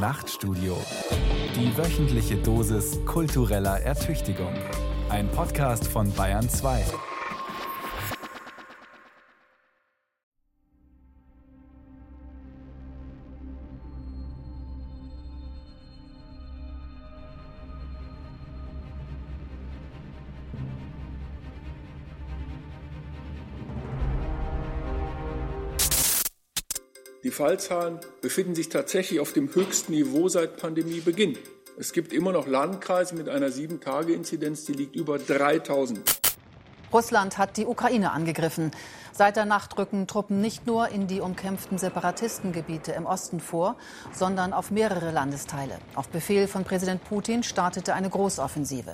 Nachtstudio. Die wöchentliche Dosis kultureller Ertüchtigung. Ein Podcast von Bayern 2. Die Fallzahlen befinden sich tatsächlich auf dem höchsten Niveau seit Pandemiebeginn. Es gibt immer noch Landkreise mit einer 7-Tage-Inzidenz, die liegt über 3000. Russland hat die Ukraine angegriffen. Seit der Nacht rücken Truppen nicht nur in die umkämpften Separatistengebiete im Osten vor, sondern auf mehrere Landesteile. Auf Befehl von Präsident Putin startete eine Großoffensive.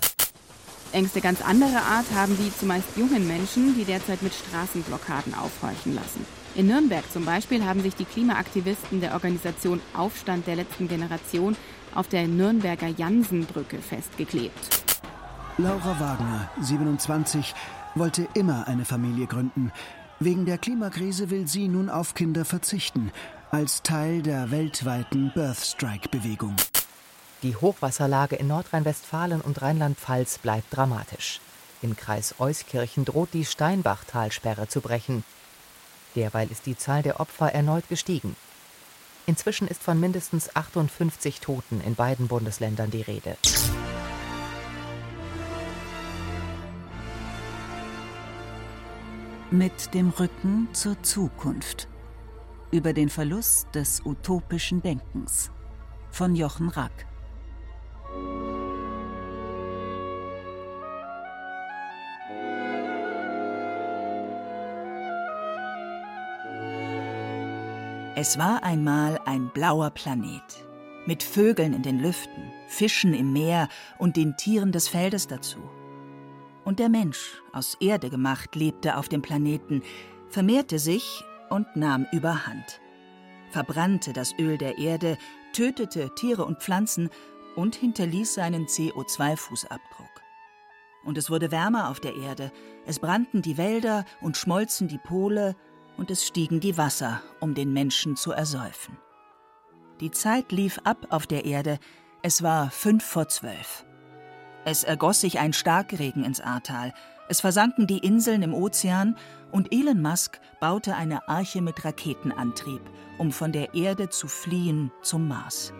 Ängste ganz anderer Art haben die zumeist jungen Menschen, die derzeit mit Straßenblockaden aufhorchen lassen. In Nürnberg zum Beispiel haben sich die Klimaaktivisten der Organisation Aufstand der letzten Generation auf der Nürnberger Jansenbrücke festgeklebt. Laura Wagner, 27, wollte immer eine Familie gründen. Wegen der Klimakrise will sie nun auf Kinder verzichten, als Teil der weltweiten Birth Strike-Bewegung. Die Hochwasserlage in Nordrhein-Westfalen und Rheinland-Pfalz bleibt dramatisch. Im Kreis Euskirchen droht die Steinbach-Talsperre zu brechen. Derweil ist die Zahl der Opfer erneut gestiegen. Inzwischen ist von mindestens 58 Toten in beiden Bundesländern die Rede. Mit dem Rücken zur Zukunft. Über den Verlust des utopischen Denkens. Von Jochen Rack. Es war einmal ein blauer Planet. Mit Vögeln in den Lüften, Fischen im Meer und den Tieren des Feldes dazu. Und der Mensch, aus Erde gemacht, lebte auf dem Planeten, vermehrte sich und nahm überhand. Verbrannte das Öl der Erde, tötete Tiere und Pflanzen und hinterließ seinen CO2-Fußabdruck. Und es wurde wärmer auf der Erde, es brannten die Wälder und schmolzen die Pole, und es stiegen die Wasser, um den Menschen zu ersäufen. Die Zeit lief ab auf der Erde, es war fünf vor zwölf. Es ergoss sich ein Starkregen ins Ahrtal, es versanken die Inseln im Ozean und Elon Musk baute eine Arche mit Raketenantrieb, um von der Erde zu fliehen zum Mars.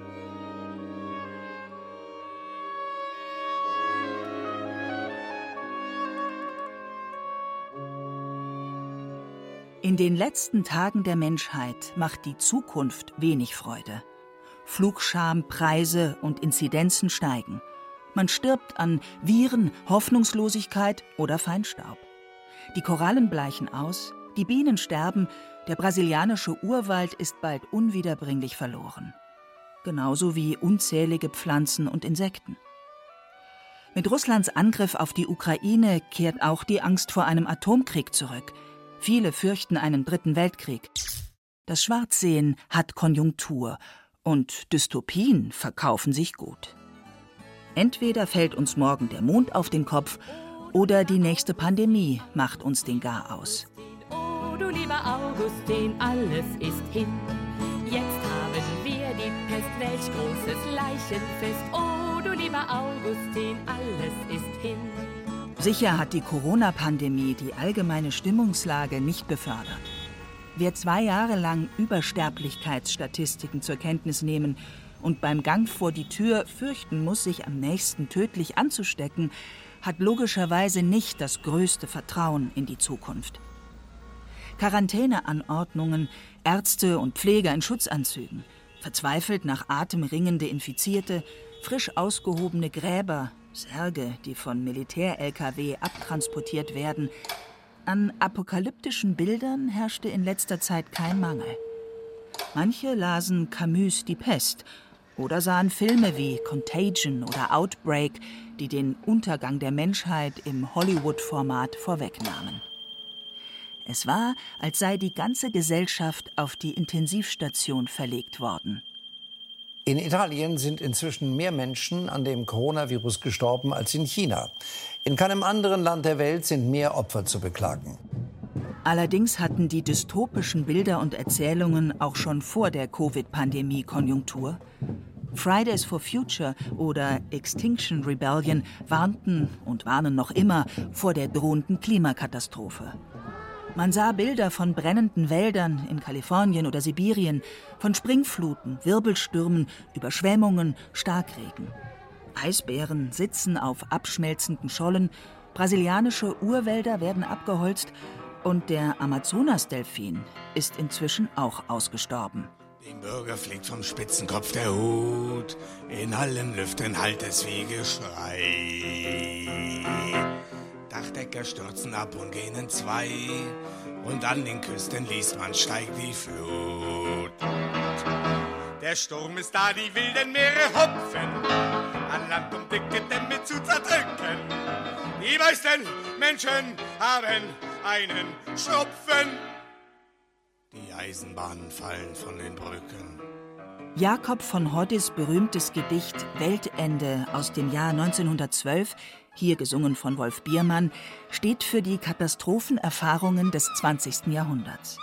In den letzten Tagen der Menschheit macht die Zukunft wenig Freude. Flugscham, Preise und Inzidenzen steigen. Man stirbt an Viren, Hoffnungslosigkeit oder Feinstaub. Die Korallen bleichen aus, die Bienen sterben, der brasilianische Urwald ist bald unwiederbringlich verloren. Genauso wie unzählige Pflanzen und Insekten. Mit Russlands Angriff auf die Ukraine kehrt auch die Angst vor einem Atomkrieg zurück – Viele fürchten einen dritten Weltkrieg. Das Schwarzsehen hat Konjunktur und Dystopien verkaufen sich gut. Entweder fällt uns morgen der Mond auf den Kopf oder die nächste Pandemie macht uns den Gar aus. Oh, du lieber Augustin, alles ist hin. Jetzt haben wir die Pest, welch großes Leichenfest. Oh, du lieber Augustin, alles ist hin. Sicher hat die Corona-Pandemie die allgemeine Stimmungslage nicht befördert. Wer zwei Jahre lang Übersterblichkeitsstatistiken zur Kenntnis nehmen und beim Gang vor die Tür fürchten muss, sich am nächsten tödlich anzustecken, hat logischerweise nicht das größte Vertrauen in die Zukunft. Quarantäneanordnungen, Ärzte und Pfleger in Schutzanzügen, verzweifelt nach Atem ringende Infizierte, frisch ausgehobene Gräber, Särge, die von Militär-Lkw abtransportiert werden. An apokalyptischen Bildern herrschte in letzter Zeit kein Mangel. Manche lasen Camus Die Pest oder sahen Filme wie Contagion oder Outbreak, die den Untergang der Menschheit im Hollywood-Format vorwegnahmen. Es war, als sei die ganze Gesellschaft auf die Intensivstation verlegt worden. In Italien sind inzwischen mehr Menschen an dem Coronavirus gestorben als in China. In keinem anderen Land der Welt sind mehr Opfer zu beklagen. Allerdings hatten die dystopischen Bilder und Erzählungen auch schon vor der Covid-Pandemie Konjunktur. Fridays for Future oder Extinction Rebellion warnten und warnen noch immer vor der drohenden Klimakatastrophe. Man sah Bilder von brennenden Wäldern in Kalifornien oder Sibirien, von Springfluten, Wirbelstürmen, Überschwemmungen, Starkregen. Eisbären sitzen auf abschmelzenden Schollen, brasilianische Urwälder werden abgeholzt und der Amazonasdelfin ist inzwischen auch ausgestorben. Dem Bürger fliegt vom Spitzenkopf der Hut, in allen Lüften halt es wie Geschrei. Dachdecker stürzen ab und gehen in zwei, und an den Küsten liest man, steigt die Flut. Der Sturm ist da, die wilden Meere hopfen, an Land um dicke Dämme zu zerdrücken. Die meisten Menschen haben einen Schnupfen. Die Eisenbahnen fallen von den Brücken. Jakob von Hoddis berühmtes Gedicht Weltende aus dem Jahr 1912, hier gesungen von Wolf Biermann, steht für die Katastrophenerfahrungen des 20. Jahrhunderts.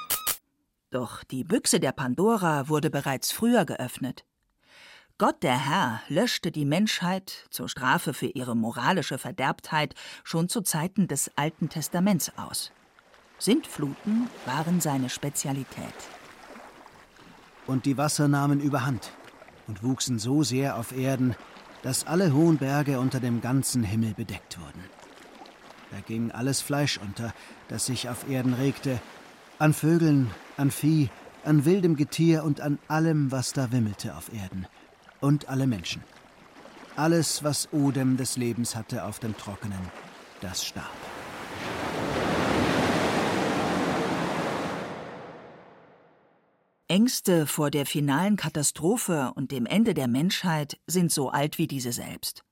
Doch die Büchse der Pandora wurde bereits früher geöffnet. Gott der Herr löschte die Menschheit zur Strafe für ihre moralische Verderbtheit schon zu Zeiten des Alten Testaments aus. Sintfluten waren seine Spezialität. Und die Wasser nahmen überhand und wuchsen so sehr auf Erden, dass alle hohen Berge unter dem ganzen Himmel bedeckt wurden. Da ging alles Fleisch unter, das sich auf Erden regte, an Vögeln, an Vieh, an wildem Getier und an allem, was da wimmelte auf Erden, und alle Menschen. Alles, was Odem des Lebens hatte auf dem Trockenen, das starb. Ängste vor der finalen Katastrophe und dem Ende der Menschheit sind so alt wie diese selbst.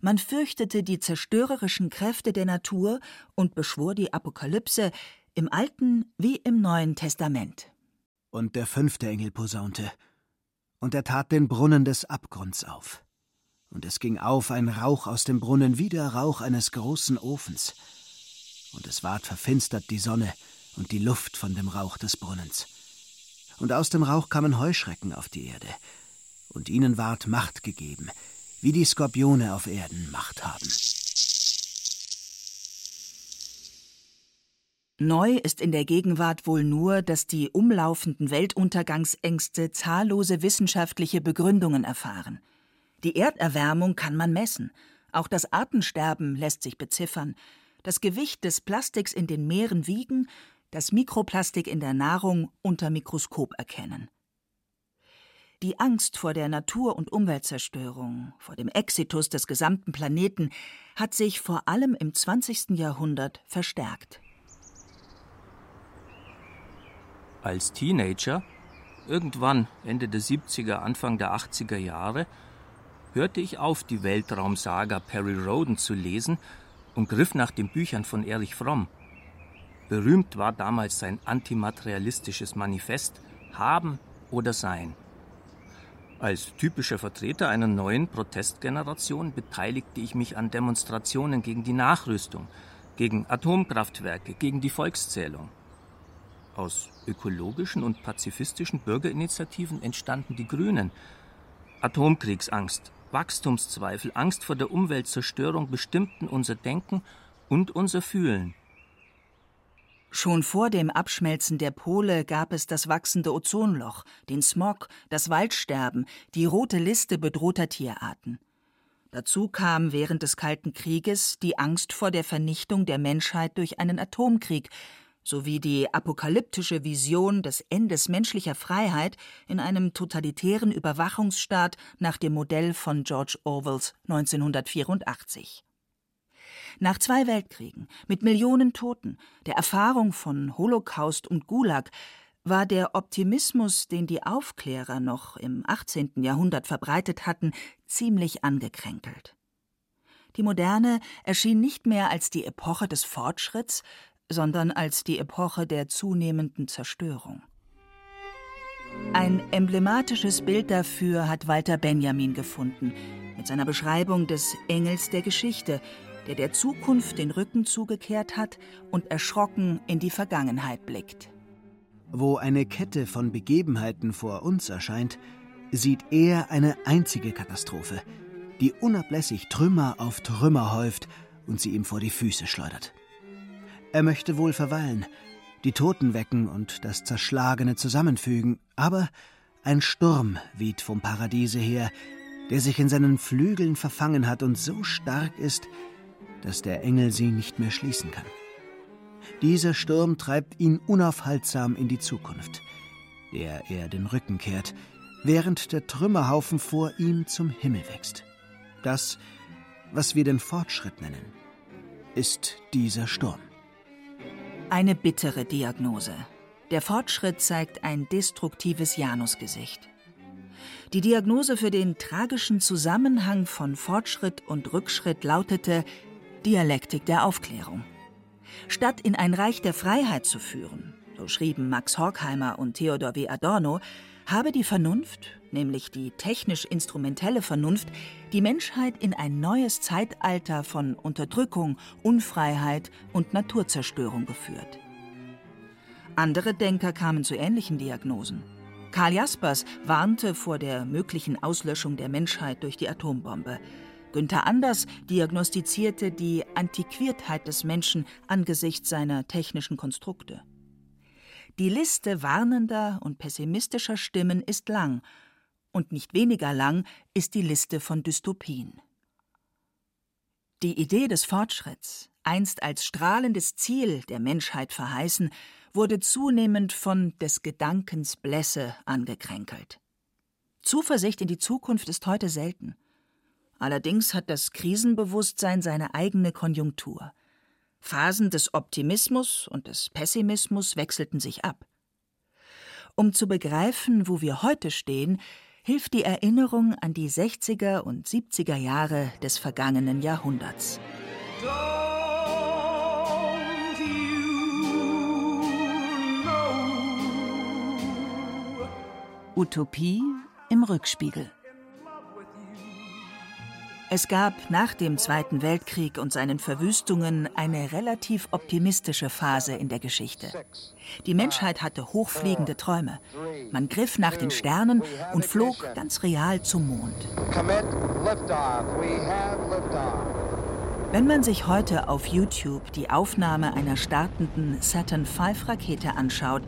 Man fürchtete die zerstörerischen Kräfte der Natur und beschwor die Apokalypse im Alten wie im Neuen Testament. Und der fünfte Engel posaunte, und er tat den Brunnen des Abgrunds auf. Und es ging auf ein Rauch aus dem Brunnen wie der Rauch eines großen Ofens. Und es ward verfinstert die Sonne und die Luft von dem Rauch des Brunnens und aus dem Rauch kamen Heuschrecken auf die Erde, und ihnen ward Macht gegeben, wie die Skorpione auf Erden Macht haben. Neu ist in der Gegenwart wohl nur, dass die umlaufenden Weltuntergangsängste zahllose wissenschaftliche Begründungen erfahren. Die Erderwärmung kann man messen, auch das Artensterben lässt sich beziffern, das Gewicht des Plastiks in den Meeren wiegen das Mikroplastik in der Nahrung unter Mikroskop erkennen. Die Angst vor der Natur- und Umweltzerstörung, vor dem Exitus des gesamten Planeten, hat sich vor allem im 20. Jahrhundert verstärkt. Als Teenager, irgendwann Ende der 70er, Anfang der 80er Jahre, hörte ich auf, die Weltraumsaga Perry Roden zu lesen und griff nach den Büchern von Erich Fromm. Berühmt war damals sein antimaterialistisches Manifest Haben oder Sein. Als typischer Vertreter einer neuen Protestgeneration beteiligte ich mich an Demonstrationen gegen die Nachrüstung, gegen Atomkraftwerke, gegen die Volkszählung. Aus ökologischen und pazifistischen Bürgerinitiativen entstanden die Grünen. Atomkriegsangst, Wachstumszweifel, Angst vor der Umweltzerstörung bestimmten unser Denken und unser Fühlen. Schon vor dem Abschmelzen der Pole gab es das wachsende Ozonloch, den Smog, das Waldsterben, die rote Liste bedrohter Tierarten. Dazu kam während des Kalten Krieges die Angst vor der Vernichtung der Menschheit durch einen Atomkrieg sowie die apokalyptische Vision des Endes menschlicher Freiheit in einem totalitären Überwachungsstaat nach dem Modell von George Orwells 1984. Nach zwei Weltkriegen, mit Millionen Toten, der Erfahrung von Holocaust und Gulag, war der Optimismus, den die Aufklärer noch im 18. Jahrhundert verbreitet hatten, ziemlich angekränkelt. Die Moderne erschien nicht mehr als die Epoche des Fortschritts, sondern als die Epoche der zunehmenden Zerstörung. Ein emblematisches Bild dafür hat Walter Benjamin gefunden, mit seiner Beschreibung des Engels der Geschichte, der der Zukunft den Rücken zugekehrt hat und erschrocken in die Vergangenheit blickt. Wo eine Kette von Begebenheiten vor uns erscheint, sieht er eine einzige Katastrophe, die unablässig Trümmer auf Trümmer häuft und sie ihm vor die Füße schleudert. Er möchte wohl verweilen, die Toten wecken und das Zerschlagene zusammenfügen, aber ein Sturm weht vom Paradiese her, der sich in seinen Flügeln verfangen hat und so stark ist, dass der Engel sie nicht mehr schließen kann. Dieser Sturm treibt ihn unaufhaltsam in die Zukunft, der er den Rücken kehrt, während der Trümmerhaufen vor ihm zum Himmel wächst. Das, was wir den Fortschritt nennen, ist dieser Sturm. Eine bittere Diagnose. Der Fortschritt zeigt ein destruktives Janusgesicht. Die Diagnose für den tragischen Zusammenhang von Fortschritt und Rückschritt lautete Dialektik der Aufklärung. Statt in ein Reich der Freiheit zu führen, so schrieben Max Horkheimer und Theodor W. Adorno, habe die Vernunft, nämlich die technisch-instrumentelle Vernunft, die Menschheit in ein neues Zeitalter von Unterdrückung, Unfreiheit und Naturzerstörung geführt. Andere Denker kamen zu ähnlichen Diagnosen. Karl Jaspers warnte vor der möglichen Auslöschung der Menschheit durch die Atombombe. Günther Anders diagnostizierte die Antiquiertheit des Menschen angesichts seiner technischen Konstrukte. Die Liste warnender und pessimistischer Stimmen ist lang, und nicht weniger lang ist die Liste von Dystopien. Die Idee des Fortschritts, einst als strahlendes Ziel der Menschheit verheißen, wurde zunehmend von des Gedankens Blässe angekränkelt. Zuversicht in die Zukunft ist heute selten. Allerdings hat das Krisenbewusstsein seine eigene Konjunktur. Phasen des Optimismus und des Pessimismus wechselten sich ab. Um zu begreifen, wo wir heute stehen, hilft die Erinnerung an die 60er und 70er Jahre des vergangenen Jahrhunderts. Utopie im Rückspiegel. Es gab nach dem Zweiten Weltkrieg und seinen Verwüstungen eine relativ optimistische Phase in der Geschichte. Die Menschheit hatte hochfliegende Träume. Man griff nach den Sternen und flog ganz real zum Mond. Wenn man sich heute auf YouTube die Aufnahme einer startenden Saturn V-Rakete anschaut,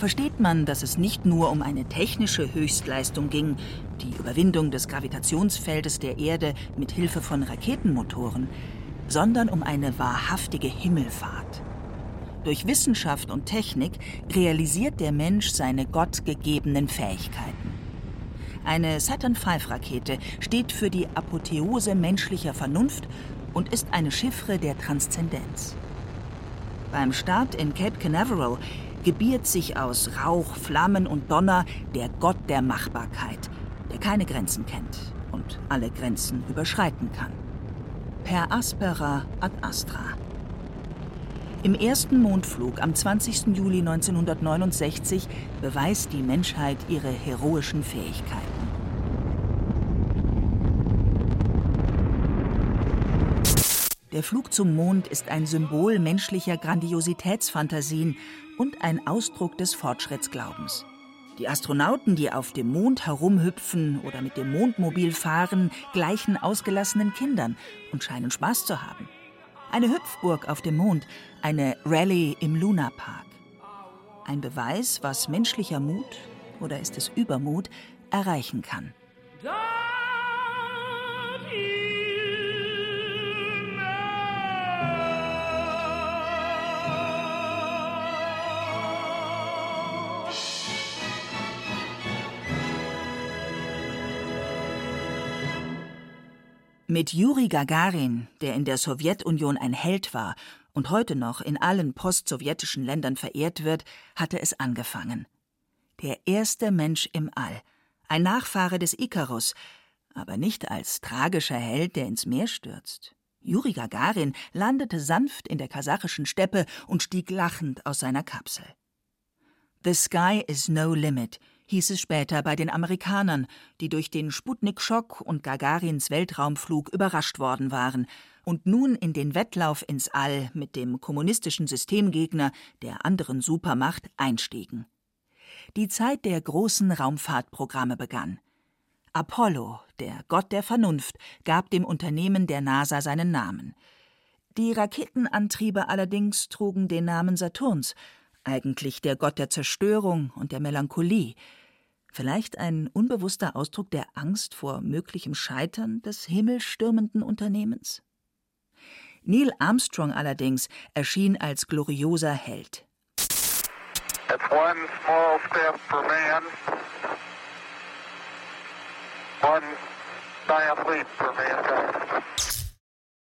versteht man, dass es nicht nur um eine technische Höchstleistung ging, die Überwindung des Gravitationsfeldes der Erde mit Hilfe von Raketenmotoren, sondern um eine wahrhaftige Himmelfahrt. Durch Wissenschaft und Technik realisiert der Mensch seine gottgegebenen Fähigkeiten. Eine Saturn V-Rakete steht für die Apotheose menschlicher Vernunft und ist eine Chiffre der Transzendenz. Beim Start in Cape Canaveral gebiert sich aus Rauch, Flammen und Donner der Gott der Machbarkeit, der keine Grenzen kennt und alle Grenzen überschreiten kann. Per aspera ad astra. Im ersten Mondflug am 20. Juli 1969 beweist die Menschheit ihre heroischen Fähigkeiten. Der Flug zum Mond ist ein Symbol menschlicher Grandiositätsfantasien und ein Ausdruck des Fortschrittsglaubens. Die Astronauten, die auf dem Mond herumhüpfen oder mit dem Mondmobil fahren, gleichen ausgelassenen Kindern und scheinen Spaß zu haben. Eine Hüpfburg auf dem Mond, eine Rallye im Lunapark. Ein Beweis, was menschlicher Mut, oder ist es Übermut, erreichen kann. Mit Juri Gagarin, der in der Sowjetunion ein Held war und heute noch in allen postsowjetischen Ländern verehrt wird, hatte es angefangen. Der erste Mensch im All, ein Nachfahre des Ikarus, aber nicht als tragischer Held, der ins Meer stürzt. Juri Gagarin landete sanft in der kasachischen Steppe und stieg lachend aus seiner Kapsel. The sky is no limit, hieß es später bei den Amerikanern, die durch den Sputnik-Schock und Gagarins Weltraumflug überrascht worden waren und nun in den Wettlauf ins All mit dem kommunistischen Systemgegner der anderen Supermacht einstiegen. Die Zeit der großen Raumfahrtprogramme begann. Apollo, der Gott der Vernunft, gab dem Unternehmen der NASA seinen Namen. Die Raketenantriebe allerdings trugen den Namen Saturns, eigentlich der Gott der Zerstörung und der Melancholie. Vielleicht ein unbewusster Ausdruck der Angst vor möglichem Scheitern des himmelstürmenden Unternehmens? Neil Armstrong allerdings erschien als glorioser Held.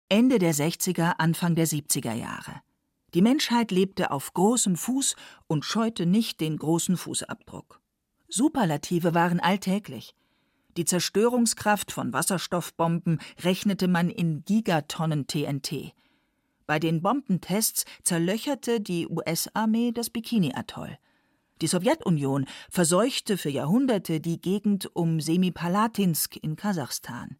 Ende der 60er, Anfang der 70er Jahre. Die Menschheit lebte auf großem Fuß und scheute nicht den großen Fußabdruck. Superlative waren alltäglich. Die Zerstörungskraft von Wasserstoffbomben rechnete man in Gigatonnen TNT. Bei den Bombentests zerlöcherte die US-Armee das Bikini-Atoll. Die Sowjetunion verseuchte für Jahrhunderte die Gegend um Semipalatinsk in Kasachstan.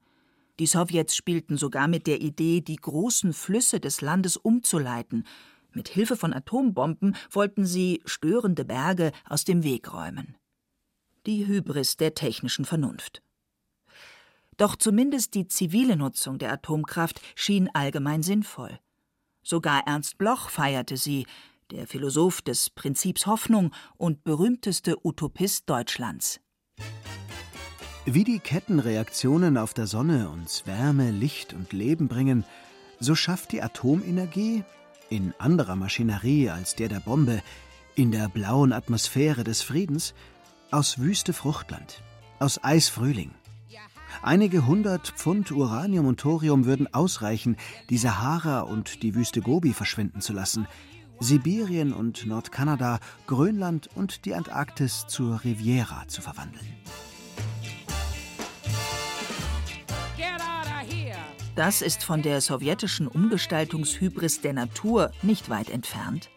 Die Sowjets spielten sogar mit der Idee, die großen Flüsse des Landes umzuleiten. Mit Hilfe von Atombomben wollten sie störende Berge aus dem Weg räumen. Die Hybris der technischen Vernunft. Doch zumindest die zivile Nutzung der Atomkraft schien allgemein sinnvoll. Sogar Ernst Bloch feierte sie, der Philosoph des Prinzips Hoffnung und berühmteste Utopist Deutschlands. Wie die Kettenreaktionen auf der Sonne uns Wärme, Licht und Leben bringen, so schafft die Atomenergie in anderer Maschinerie als der der Bombe, in der blauen Atmosphäre des Friedens, aus Wüste Fruchtland, aus Eisfrühling. Einige hundert Pfund Uranium und Thorium würden ausreichen, die Sahara und die Wüste Gobi verschwinden zu lassen, Sibirien und Nordkanada, Grönland und die Antarktis zur Riviera zu verwandeln. Das ist von der sowjetischen Umgestaltungshybris der Natur nicht weit entfernt.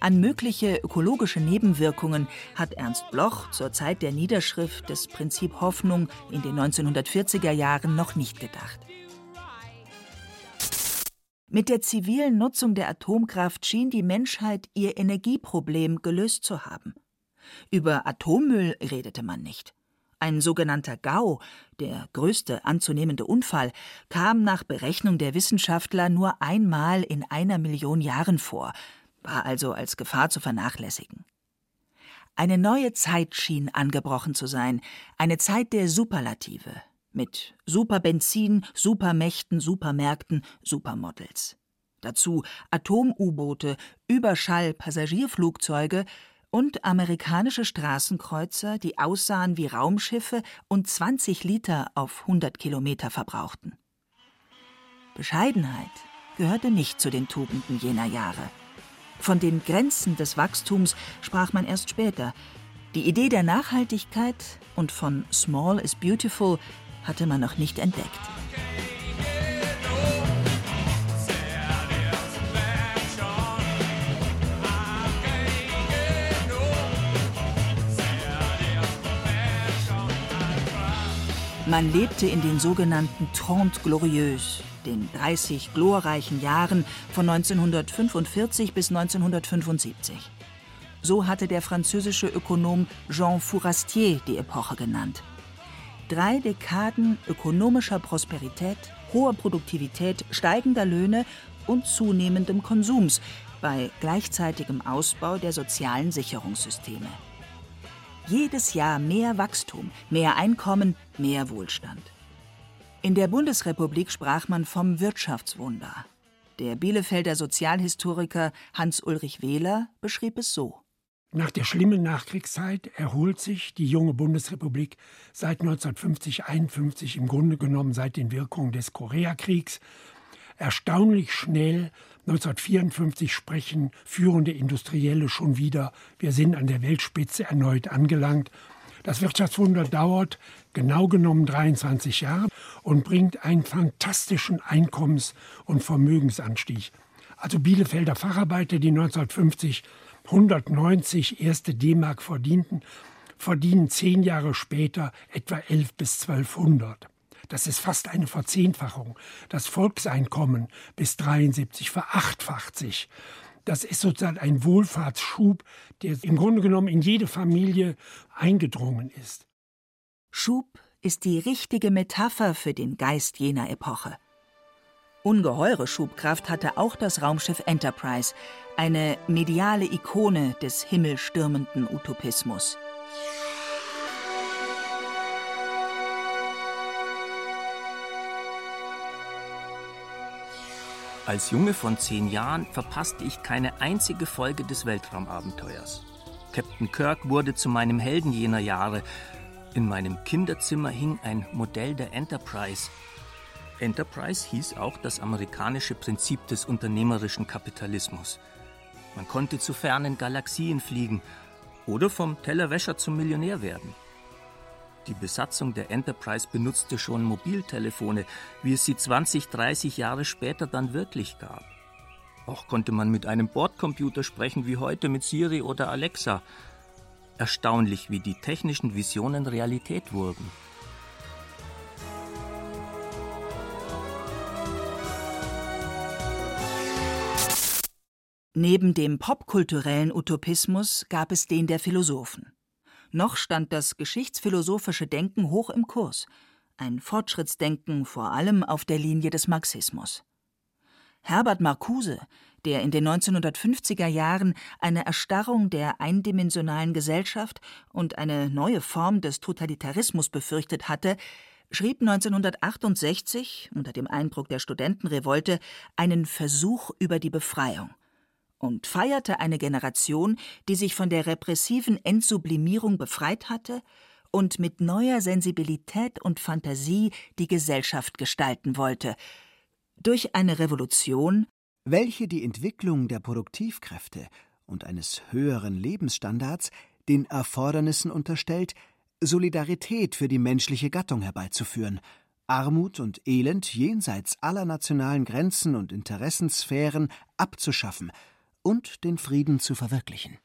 An mögliche ökologische Nebenwirkungen hat Ernst Bloch zur Zeit der Niederschrift des Prinzip Hoffnung in den 1940er Jahren noch nicht gedacht. Mit der zivilen Nutzung der Atomkraft schien die Menschheit ihr Energieproblem gelöst zu haben. Über Atommüll redete man nicht. Ein sogenannter GAU, der größte anzunehmende Unfall, kam nach Berechnung der Wissenschaftler nur einmal in einer Million Jahren vor, war also als Gefahr zu vernachlässigen. Eine neue Zeit schien angebrochen zu sein, eine Zeit der Superlative, mit Superbenzin, Supermächten, Supermärkten, Supermodels. Dazu Atom-U-Boote, Überschall-Passagierflugzeuge und amerikanische Straßenkreuzer, die aussahen wie Raumschiffe und 20 Liter auf 100 Kilometer verbrauchten. Bescheidenheit gehörte nicht zu den Tugenden jener Jahre. Von den Grenzen des Wachstums sprach man erst später. Die Idee der Nachhaltigkeit und von Small is Beautiful hatte man noch nicht entdeckt. Man lebte in den sogenannten Trente Glorieuses, den 30 glorreichen Jahren von 1945 bis 1975. So hatte der französische Ökonom Jean Fourastier die Epoche genannt. Drei Dekaden ökonomischer Prosperität, hoher Produktivität, steigender Löhne und zunehmendem Konsums bei gleichzeitigem Ausbau der sozialen Sicherungssysteme. Jedes Jahr mehr Wachstum, mehr Einkommen, mehr Wohlstand. In der Bundesrepublik sprach man vom Wirtschaftswunder. Der Bielefelder Sozialhistoriker Hans-Ulrich Wehler beschrieb es so. Nach der schlimmen Nachkriegszeit erholt sich die junge Bundesrepublik seit 1950-51 im Grunde genommen seit den Wirkungen des Koreakriegs erstaunlich schnell 1954 sprechen führende Industrielle schon wieder, wir sind an der Weltspitze erneut angelangt. Das Wirtschaftswunder dauert genau genommen 23 Jahre und bringt einen fantastischen Einkommens- und Vermögensanstieg. Also Bielefelder Facharbeiter, die 1950 190 erste D-Mark verdienten, verdienen zehn Jahre später etwa 11 bis 1200. Das ist fast eine Verzehnfachung. Das Volkseinkommen bis 73 verachtfacht sich. Das ist sozusagen ein Wohlfahrtsschub, der im Grunde genommen in jede Familie eingedrungen ist. Schub ist die richtige Metapher für den Geist jener Epoche. Ungeheure Schubkraft hatte auch das Raumschiff Enterprise, eine mediale Ikone des himmelstürmenden Utopismus. Als Junge von zehn Jahren verpasste ich keine einzige Folge des Weltraumabenteuers. Captain Kirk wurde zu meinem Helden jener Jahre. In meinem Kinderzimmer hing ein Modell der Enterprise. Enterprise hieß auch das amerikanische Prinzip des unternehmerischen Kapitalismus. Man konnte zu fernen Galaxien fliegen oder vom Tellerwäscher zum Millionär werden. Die Besatzung der Enterprise benutzte schon Mobiltelefone, wie es sie 20, 30 Jahre später dann wirklich gab. Auch konnte man mit einem Bordcomputer sprechen wie heute mit Siri oder Alexa. Erstaunlich, wie die technischen Visionen Realität wurden. Neben dem popkulturellen Utopismus gab es den der Philosophen. Noch stand das geschichtsphilosophische Denken hoch im Kurs, ein Fortschrittsdenken vor allem auf der Linie des Marxismus. Herbert Marcuse, der in den 1950er Jahren eine Erstarrung der eindimensionalen Gesellschaft und eine neue Form des Totalitarismus befürchtet hatte, schrieb 1968 unter dem Eindruck der Studentenrevolte einen Versuch über die Befreiung – und feierte eine Generation, die sich von der repressiven Entsublimierung befreit hatte und mit neuer Sensibilität und Fantasie die Gesellschaft gestalten wollte, durch eine Revolution, welche die Entwicklung der Produktivkräfte und eines höheren Lebensstandards den Erfordernissen unterstellt, Solidarität für die menschliche Gattung herbeizuführen, Armut und Elend jenseits aller nationalen Grenzen und Interessensphären abzuschaffen und den Frieden zu verwirklichen.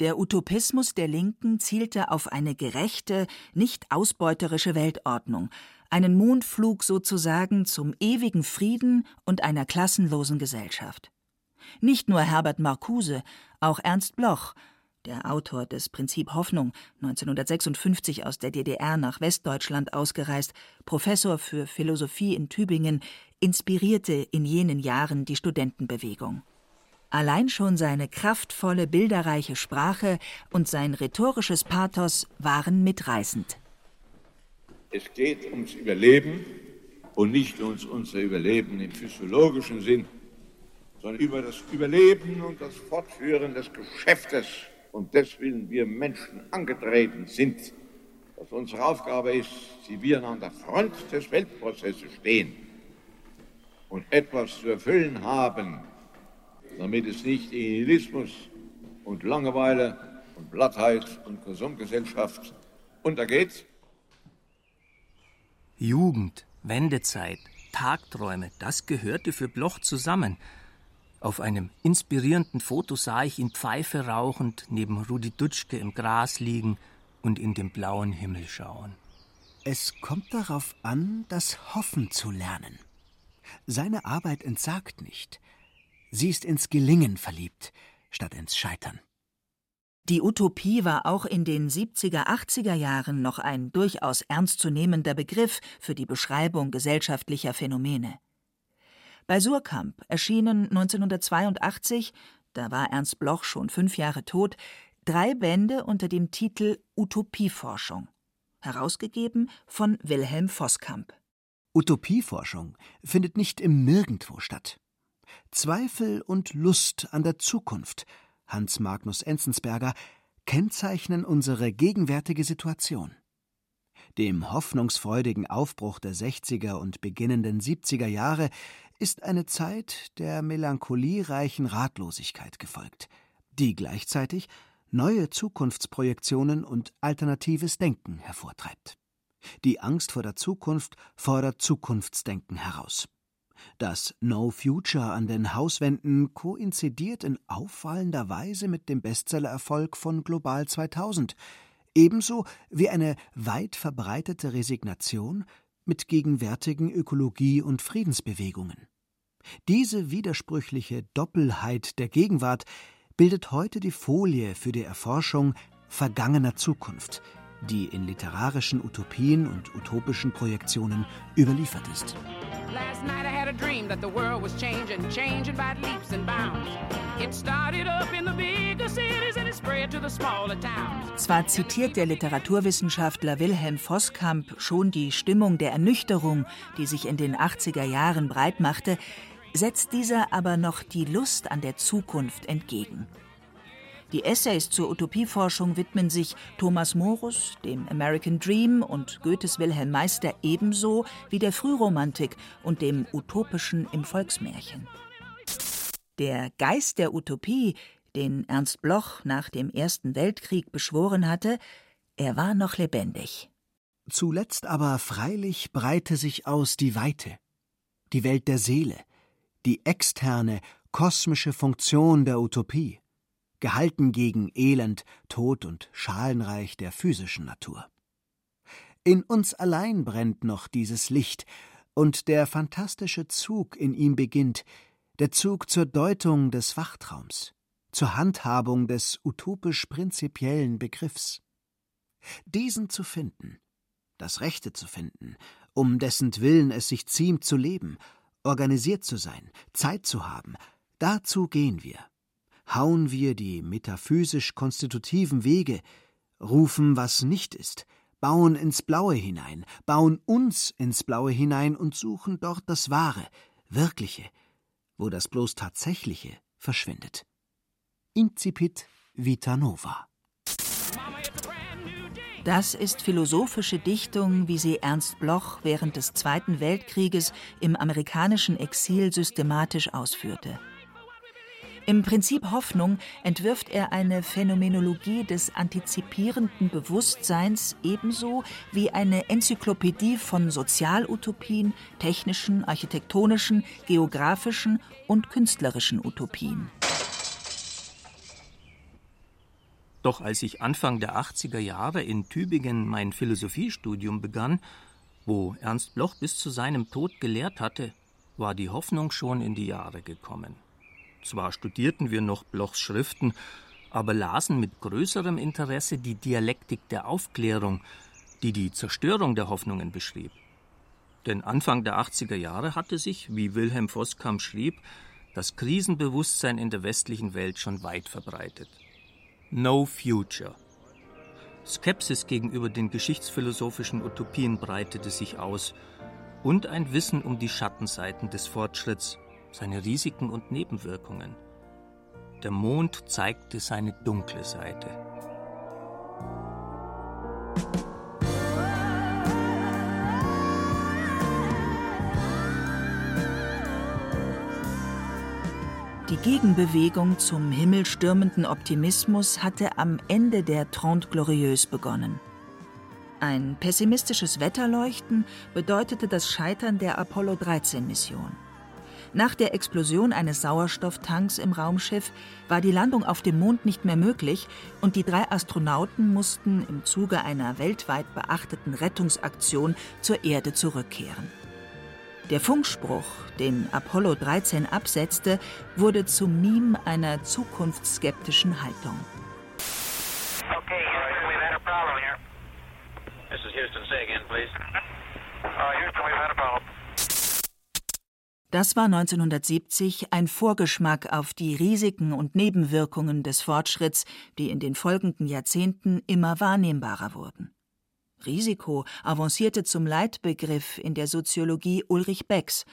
Der Utopismus der Linken zielte auf eine gerechte, nicht ausbeuterische Weltordnung, einen Mondflug sozusagen zum ewigen Frieden und einer klassenlosen Gesellschaft. Nicht nur Herbert Marcuse, auch Ernst Bloch, der Autor des Prinzip Hoffnung, 1956 aus der DDR nach Westdeutschland ausgereist, Professor für Philosophie in Tübingen, inspirierte in jenen Jahren die Studentenbewegung. Allein schon seine kraftvolle, bilderreiche Sprache und sein rhetorisches Pathos waren mitreißend. Es geht ums Überleben und nicht ums unser Überleben im physiologischen Sinn, sondern über das Überleben und das Fortführen des Geschäftes. Und deswegen wir Menschen angetreten sind, dass unsere Aufgabe ist, die wir an der Front des Weltprozesses stehen und etwas zu erfüllen haben, damit es nicht Nihilismus und Langeweile und Blattheit und Konsumgesellschaft untergeht. Jugend, Wendezeit, Tagträume, das gehörte für Bloch zusammen. Auf einem inspirierenden Foto sah ich ihn Pfeife rauchend neben Rudi Dutschke im Gras liegen und in den blauen Himmel schauen. Es kommt darauf an, das Hoffen zu lernen. Seine Arbeit entsagt nicht. Sie ist ins Gelingen verliebt, statt ins Scheitern. Die Utopie war auch in den 70er, 80er Jahren noch ein durchaus ernstzunehmender Begriff für die Beschreibung gesellschaftlicher Phänomene. Bei Surkamp erschienen 1982, da war Ernst Bloch schon fünf Jahre tot, drei Bände unter dem Titel Utopieforschung, herausgegeben von Wilhelm Voskamp. Utopieforschung findet nicht im Nirgendwo statt. Zweifel und Lust an der Zukunft, Hans Magnus Enzensberger, kennzeichnen unsere gegenwärtige Situation. Dem hoffnungsfreudigen Aufbruch der 60er und beginnenden 70er Jahre ist eine Zeit der melancholiereichen Ratlosigkeit gefolgt, die gleichzeitig neue Zukunftsprojektionen und alternatives Denken hervortreibt. Die Angst vor der Zukunft fordert Zukunftsdenken heraus. Das No Future an den Hauswänden koinzidiert in auffallender Weise mit dem Bestsellererfolg von Global 2000, ebenso wie eine weit verbreitete Resignation mit gegenwärtigen Ökologie- und Friedensbewegungen. Diese widersprüchliche Doppelheit der Gegenwart bildet heute die Folie für die Erforschung vergangener Zukunft, die in literarischen Utopien und utopischen Projektionen überliefert ist. Last night I had a dream that the world was changing, changing by leaps and bounds. It started up in the bigger cities and it spread to the smaller towns. Zwar zitiert der Literaturwissenschaftler Wilhelm Voskamp schon die Stimmung der Ernüchterung, die sich in den 80er Jahren breitmachte, setzt dieser aber noch die Lust an der Zukunft entgegen. Die Essays zur Utopieforschung widmen sich Thomas Morus, dem American Dream und Goethes Wilhelm Meister ebenso wie der Frühromantik und dem Utopischen im Volksmärchen. Der Geist der Utopie, den Ernst Bloch nach dem Ersten Weltkrieg beschworen hatte, er war noch lebendig. Zuletzt aber freilich breite sich aus die Weite, die Welt der Seele, die externe, kosmische Funktion der Utopie gehalten gegen Elend, Tod und Schalenreich der physischen Natur. In uns allein brennt noch dieses Licht, und der fantastische Zug in ihm beginnt, der Zug zur Deutung des Wachtraums, zur Handhabung des utopisch prinzipiellen Begriffs. Diesen zu finden, das Rechte zu finden, um dessen Willen es sich ziemt zu leben, organisiert zu sein, Zeit zu haben, dazu gehen wir hauen wir die metaphysisch konstitutiven Wege, rufen, was nicht ist, bauen ins Blaue hinein, bauen uns ins Blaue hinein und suchen dort das Wahre, Wirkliche, wo das bloß Tatsächliche verschwindet. Incipit Vita Nova. Das ist philosophische Dichtung, wie sie Ernst Bloch während des Zweiten Weltkrieges im amerikanischen Exil systematisch ausführte. Im Prinzip Hoffnung entwirft er eine Phänomenologie des antizipierenden Bewusstseins ebenso wie eine Enzyklopädie von Sozialutopien, technischen, architektonischen, geografischen und künstlerischen Utopien. Doch als ich Anfang der 80er Jahre in Tübingen mein Philosophiestudium begann, wo Ernst Bloch bis zu seinem Tod gelehrt hatte, war die Hoffnung schon in die Jahre gekommen. Zwar studierten wir noch Blochs Schriften, aber lasen mit größerem Interesse die Dialektik der Aufklärung, die die Zerstörung der Hoffnungen beschrieb. Denn Anfang der 80er Jahre hatte sich, wie Wilhelm Voskamp schrieb, das Krisenbewusstsein in der westlichen Welt schon weit verbreitet. No future. Skepsis gegenüber den geschichtsphilosophischen Utopien breitete sich aus und ein Wissen um die Schattenseiten des Fortschritts seine Risiken und Nebenwirkungen. Der Mond zeigte seine dunkle Seite. Die Gegenbewegung zum himmelstürmenden Optimismus hatte am Ende der Trente Glorieuse begonnen. Ein pessimistisches Wetterleuchten bedeutete das Scheitern der Apollo 13 Mission. Nach der Explosion eines Sauerstofftanks im Raumschiff war die Landung auf dem Mond nicht mehr möglich und die drei Astronauten mussten im Zuge einer weltweit beachteten Rettungsaktion zur Erde zurückkehren. Der Funkspruch, den Apollo 13 absetzte, wurde zum Meme einer zukunftsskeptischen Haltung. Okay, Houston, we've had a problem here. This is Houston, say again, please. Uh, Houston, we've had a problem. Das war 1970 ein Vorgeschmack auf die Risiken und Nebenwirkungen des Fortschritts, die in den folgenden Jahrzehnten immer wahrnehmbarer wurden. Risiko avancierte zum Leitbegriff in der Soziologie Ulrich Becks.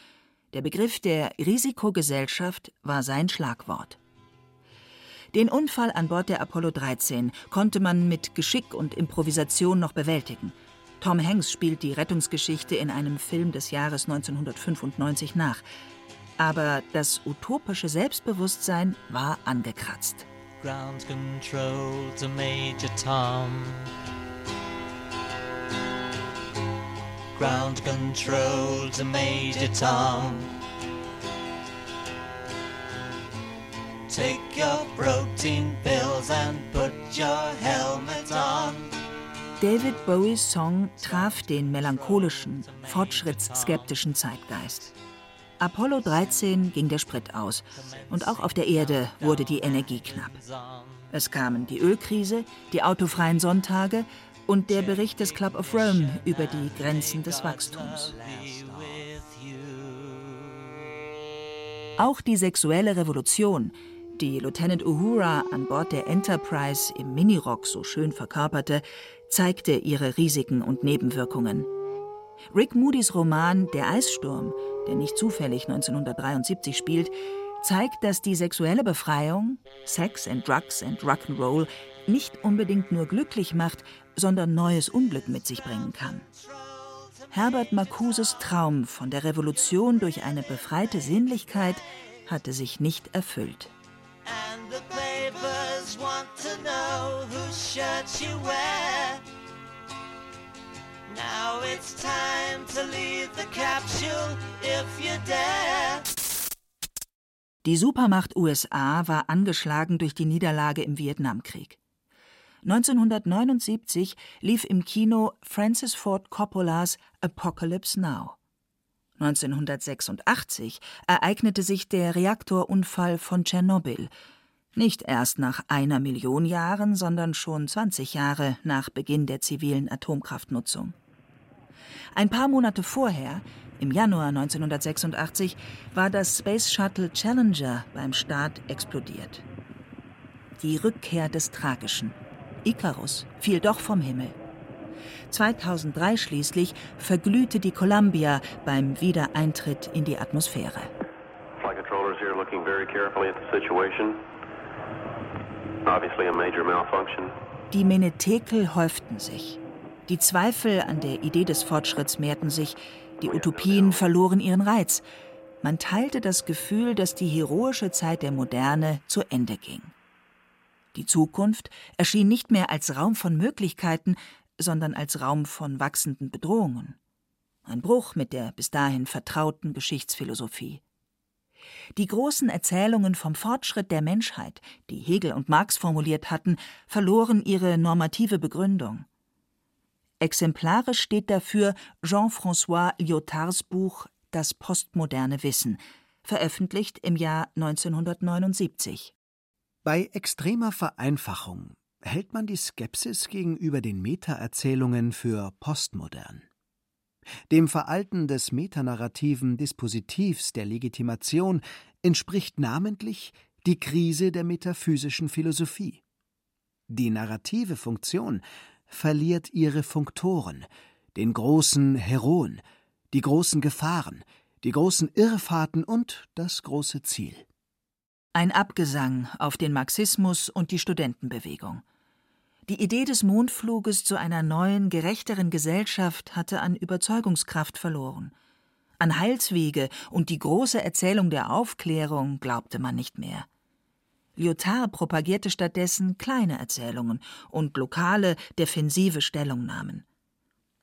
Der Begriff der Risikogesellschaft war sein Schlagwort. Den Unfall an Bord der Apollo 13 konnte man mit Geschick und Improvisation noch bewältigen. Tom Hanks spielt die Rettungsgeschichte in einem Film des Jahres 1995 nach. Aber das utopische Selbstbewusstsein war angekratzt. Ground control to Major Tom. Ground control to Major Tom. Take your protein pills and put your helmet on. David Bowies Song traf den melancholischen, fortschrittsskeptischen Zeitgeist. Apollo 13 ging der Sprit aus und auch auf der Erde wurde die Energie knapp. Es kamen die Ölkrise, die autofreien Sonntage und der Bericht des Club of Rome über die Grenzen des Wachstums. Auch die sexuelle Revolution, die Lieutenant Uhura an Bord der Enterprise im Minirock so schön verkörperte, zeigte ihre Risiken und Nebenwirkungen. Rick Moody's Roman Der Eissturm, der nicht zufällig 1973 spielt, zeigt, dass die sexuelle Befreiung, Sex and Drugs and Rock'n'Roll, nicht unbedingt nur glücklich macht, sondern neues Unglück mit sich bringen kann. Herbert Marcuses Traum von der Revolution durch eine befreite Sinnlichkeit hatte sich nicht erfüllt. Now it's time to leave the capsule if you dare. Die Supermacht USA war angeschlagen durch die Niederlage im Vietnamkrieg. 1979 lief im Kino Francis Ford Coppolas Apocalypse Now. 1986 ereignete sich der Reaktorunfall von Tschernobyl. Nicht erst nach einer Million Jahren, sondern schon 20 Jahre nach Beginn der zivilen Atomkraftnutzung. Ein paar Monate vorher, im Januar 1986, war das Space Shuttle Challenger beim Start explodiert. Die Rückkehr des Tragischen. Icarus fiel doch vom Himmel. 2003 schließlich verglühte die Columbia beim Wiedereintritt in die Atmosphäre. Die Menetekel häuften sich. Die Zweifel an der Idee des Fortschritts mehrten sich, die Utopien verloren ihren Reiz. Man teilte das Gefühl, dass die heroische Zeit der Moderne zu Ende ging. Die Zukunft erschien nicht mehr als Raum von Möglichkeiten, sondern als Raum von wachsenden Bedrohungen. Ein Bruch mit der bis dahin vertrauten Geschichtsphilosophie. Die großen Erzählungen vom Fortschritt der Menschheit, die Hegel und Marx formuliert hatten, verloren ihre normative Begründung. Exemplarisch steht dafür Jean-François Lyotards Buch Das postmoderne Wissen, veröffentlicht im Jahr 1979. Bei extremer Vereinfachung hält man die Skepsis gegenüber den Metaerzählungen für postmodern. Dem Veralten des metanarrativen Dispositivs der Legitimation entspricht namentlich die Krise der metaphysischen Philosophie. Die narrative Funktion verliert ihre Funktoren, den großen Heroen, die großen Gefahren, die großen Irrfahrten und das große Ziel. Ein Abgesang auf den Marxismus und die Studentenbewegung. Die Idee des Mondfluges zu einer neuen, gerechteren Gesellschaft hatte an Überzeugungskraft verloren. An Heilswege und die große Erzählung der Aufklärung glaubte man nicht mehr. Lyotard propagierte stattdessen kleine Erzählungen und lokale, defensive Stellungnahmen.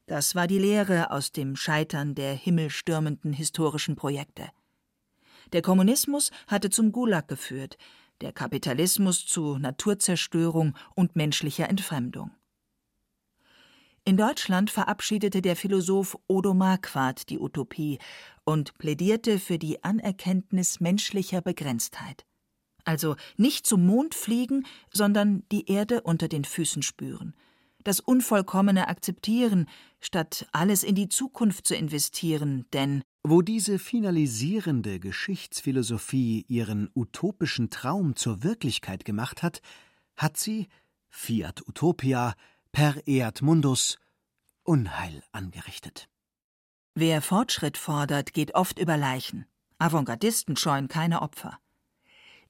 Das war die Lehre aus dem Scheitern der himmelstürmenden historischen Projekte. Der Kommunismus hatte zum Gulag geführt, der Kapitalismus zu Naturzerstörung und menschlicher Entfremdung. In Deutschland verabschiedete der Philosoph Odo Marquardt die Utopie und plädierte für die Anerkenntnis menschlicher Begrenztheit. Also nicht zum Mond fliegen, sondern die Erde unter den Füßen spüren, das Unvollkommene akzeptieren, statt alles in die Zukunft zu investieren, denn wo diese finalisierende Geschichtsphilosophie ihren utopischen Traum zur Wirklichkeit gemacht hat, hat sie, Fiat Utopia, per Eat Mundus, Unheil angerichtet. Wer Fortschritt fordert, geht oft über Leichen. Avantgardisten scheuen keine Opfer.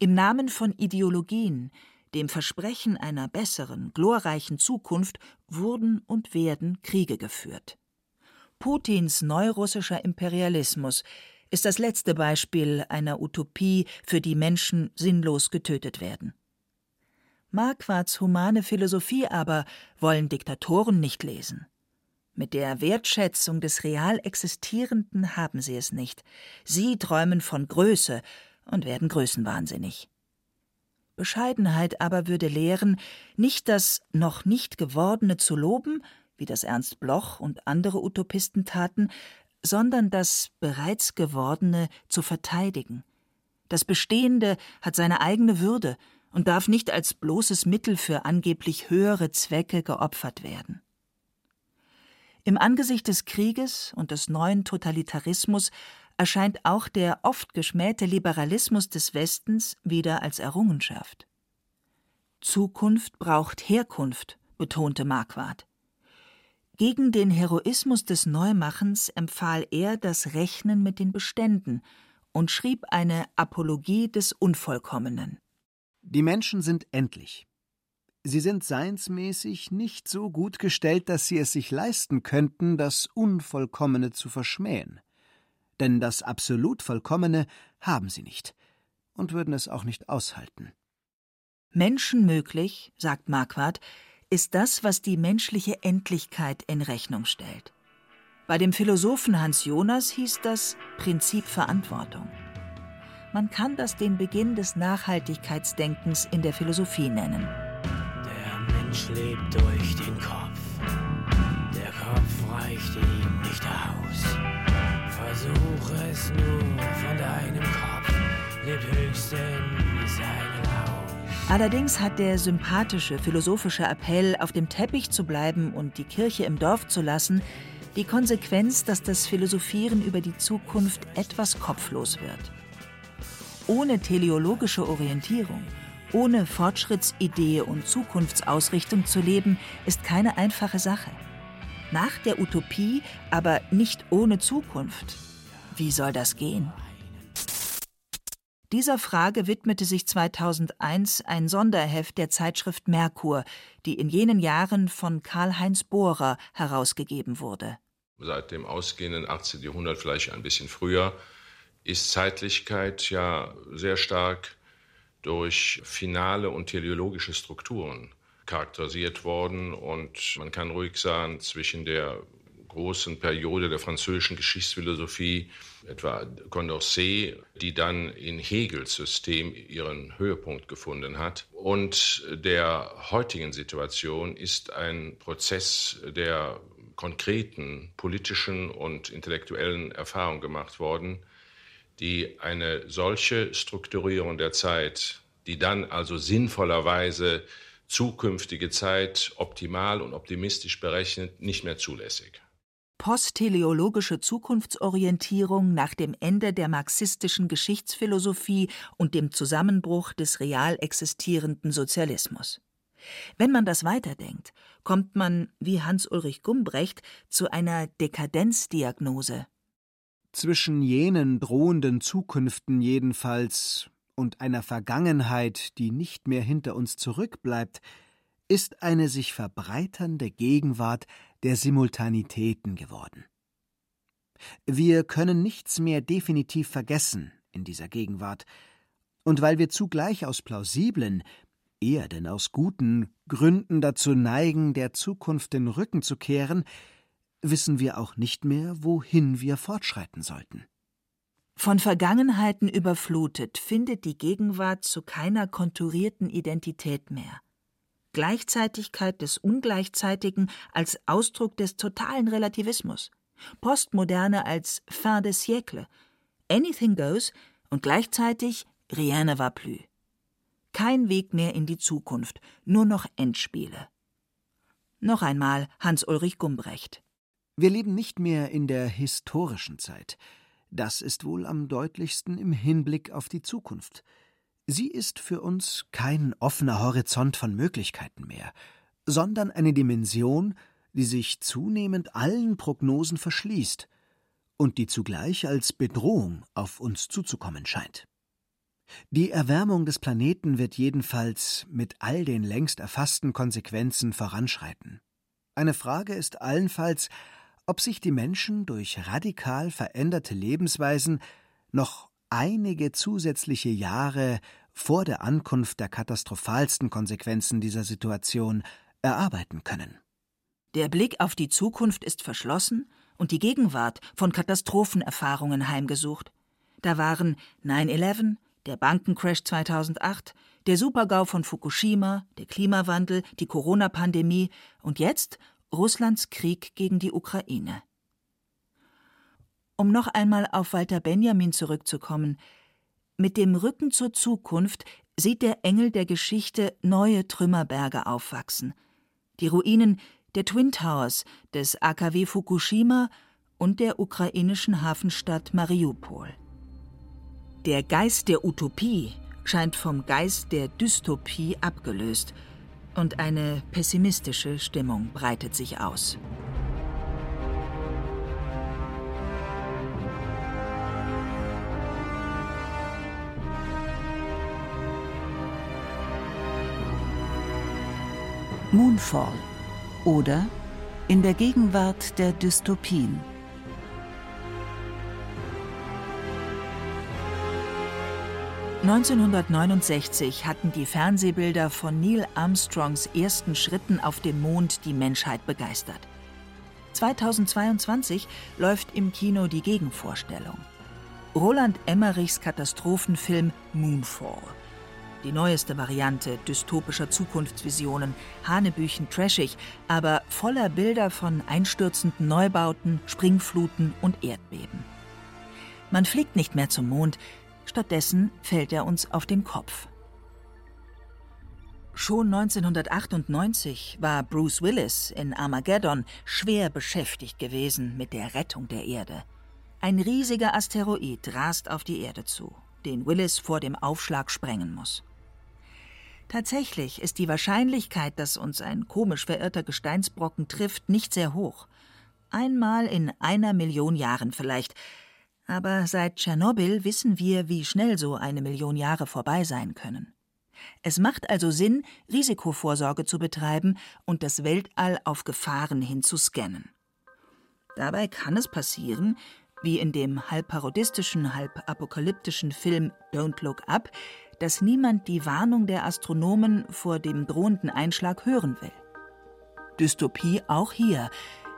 Im Namen von Ideologien, dem Versprechen einer besseren, glorreichen Zukunft, wurden und werden Kriege geführt. Putins neurussischer Imperialismus ist das letzte Beispiel einer Utopie, für die Menschen sinnlos getötet werden. Marquards humane Philosophie aber wollen Diktatoren nicht lesen. Mit der Wertschätzung des real Existierenden haben sie es nicht. Sie träumen von Größe und werden größenwahnsinnig. Bescheidenheit aber würde lehren, nicht das noch nicht Gewordene zu loben, wie das Ernst Bloch und andere Utopisten taten, sondern das bereits Gewordene zu verteidigen. Das Bestehende hat seine eigene Würde und darf nicht als bloßes Mittel für angeblich höhere Zwecke geopfert werden. Im Angesicht des Krieges und des neuen Totalitarismus erscheint auch der oft geschmähte Liberalismus des Westens wieder als Errungenschaft. Zukunft braucht Herkunft, betonte Marquardt. Gegen den Heroismus des Neumachens empfahl er das Rechnen mit den Beständen und schrieb eine Apologie des Unvollkommenen. Die Menschen sind endlich. Sie sind seinsmäßig nicht so gut gestellt, dass sie es sich leisten könnten, das Unvollkommene zu verschmähen. Denn das absolut Vollkommene haben sie nicht und würden es auch nicht aushalten. Menschenmöglich, sagt Marquardt, ist das, was die menschliche Endlichkeit in Rechnung stellt. Bei dem Philosophen Hans Jonas hieß das Prinzip Verantwortung. Man kann das den Beginn des Nachhaltigkeitsdenkens in der Philosophie nennen. Mensch lebt durch den Kopf. Der Kopf reicht ihm nicht aus. Versuche es nur von deinem Kopf, lebt höchstens ein Laus. Allerdings hat der sympathische philosophische Appell, auf dem Teppich zu bleiben und die Kirche im Dorf zu lassen, die Konsequenz, dass das Philosophieren über die Zukunft etwas kopflos wird. Ohne teleologische Orientierung ohne Fortschrittsidee und Zukunftsausrichtung zu leben, ist keine einfache Sache. Nach der Utopie, aber nicht ohne Zukunft. Wie soll das gehen? Dieser Frage widmete sich 2001 ein Sonderheft der Zeitschrift Merkur, die in jenen Jahren von Karl-Heinz Bohrer herausgegeben wurde. Seit dem ausgehenden 18. Jahrhundert, vielleicht ein bisschen früher, ist Zeitlichkeit ja sehr stark durch finale und teleologische Strukturen charakterisiert worden. Und man kann ruhig sagen, zwischen der großen Periode der französischen Geschichtsphilosophie, etwa Condorcet, die dann in Hegels System ihren Höhepunkt gefunden hat, und der heutigen Situation ist ein Prozess der konkreten politischen und intellektuellen Erfahrung gemacht worden, die eine solche Strukturierung der Zeit, die dann also sinnvollerweise zukünftige Zeit optimal und optimistisch berechnet, nicht mehr zulässig. Postteleologische Zukunftsorientierung nach dem Ende der marxistischen Geschichtsphilosophie und dem Zusammenbruch des real existierenden Sozialismus. Wenn man das weiterdenkt, kommt man, wie Hans-Ulrich Gumbrecht, zu einer Dekadenzdiagnose. Zwischen jenen drohenden Zukünften jedenfalls und einer Vergangenheit, die nicht mehr hinter uns zurückbleibt, ist eine sich verbreiternde Gegenwart der Simultanitäten geworden. Wir können nichts mehr definitiv vergessen in dieser Gegenwart, und weil wir zugleich aus plausiblen, eher denn aus guten Gründen dazu neigen, der Zukunft den Rücken zu kehren, wissen wir auch nicht mehr, wohin wir fortschreiten sollten. Von Vergangenheiten überflutet findet die Gegenwart zu keiner konturierten Identität mehr. Gleichzeitigkeit des Ungleichzeitigen als Ausdruck des totalen Relativismus, Postmoderne als fin de siècle, anything goes und gleichzeitig rien ne va plus. Kein Weg mehr in die Zukunft, nur noch Endspiele. Noch einmal Hans-Ulrich Gumbrecht. Wir leben nicht mehr in der historischen Zeit. Das ist wohl am deutlichsten im Hinblick auf die Zukunft. Sie ist für uns kein offener Horizont von Möglichkeiten mehr, sondern eine Dimension, die sich zunehmend allen Prognosen verschließt und die zugleich als Bedrohung auf uns zuzukommen scheint. Die Erwärmung des Planeten wird jedenfalls mit all den längst erfassten Konsequenzen voranschreiten. Eine Frage ist allenfalls, ob sich die Menschen durch radikal veränderte Lebensweisen noch einige zusätzliche Jahre vor der Ankunft der katastrophalsten Konsequenzen dieser Situation erarbeiten können. Der Blick auf die Zukunft ist verschlossen und die Gegenwart von Katastrophenerfahrungen heimgesucht. Da waren 9-11, der Bankencrash 2008, der Supergau von Fukushima, der Klimawandel, die Corona-Pandemie und jetzt Russlands Krieg gegen die Ukraine. Um noch einmal auf Walter Benjamin zurückzukommen, mit dem Rücken zur Zukunft sieht der Engel der Geschichte neue Trümmerberge aufwachsen. Die Ruinen, der Twin Towers des AKW Fukushima und der ukrainischen Hafenstadt Mariupol. Der Geist der Utopie scheint vom Geist der Dystopie abgelöst und eine pessimistische Stimmung breitet sich aus. Moonfall oder In der Gegenwart der Dystopien. (1969) hatten die Fernsehbilder von Neil Armstrongs ersten Schritten auf dem Mond die Menschheit begeistert. 2022 läuft im Kino die Gegenvorstellung. Roland Emmerichs Katastrophenfilm Moonfall die neueste Variante dystopischer Zukunftsvisionen, Hanebüchen trashig, aber voller Bilder von einstürzenden Neubauten, Springfluten und Erdbeben. Man fliegt nicht mehr zum Mond, stattdessen fällt er uns auf den Kopf. Schon 1998 war Bruce Willis in Armageddon schwer beschäftigt gewesen mit der Rettung der Erde. Ein riesiger Asteroid rast auf die Erde zu, den Willis vor dem Aufschlag sprengen muss. Tatsächlich ist die Wahrscheinlichkeit, dass uns ein komisch verirrter Gesteinsbrocken trifft, nicht sehr hoch. Einmal in einer Million Jahren vielleicht. Aber seit Tschernobyl wissen wir, wie schnell so eine Million Jahre vorbei sein können. Es macht also Sinn, Risikovorsorge zu betreiben und das Weltall auf Gefahren hin zu scannen. Dabei kann es passieren, wie in dem halb parodistischen, halb apokalyptischen Film Don't Look Up, dass niemand die Warnung der Astronomen vor dem drohenden Einschlag hören will. Dystopie auch hier.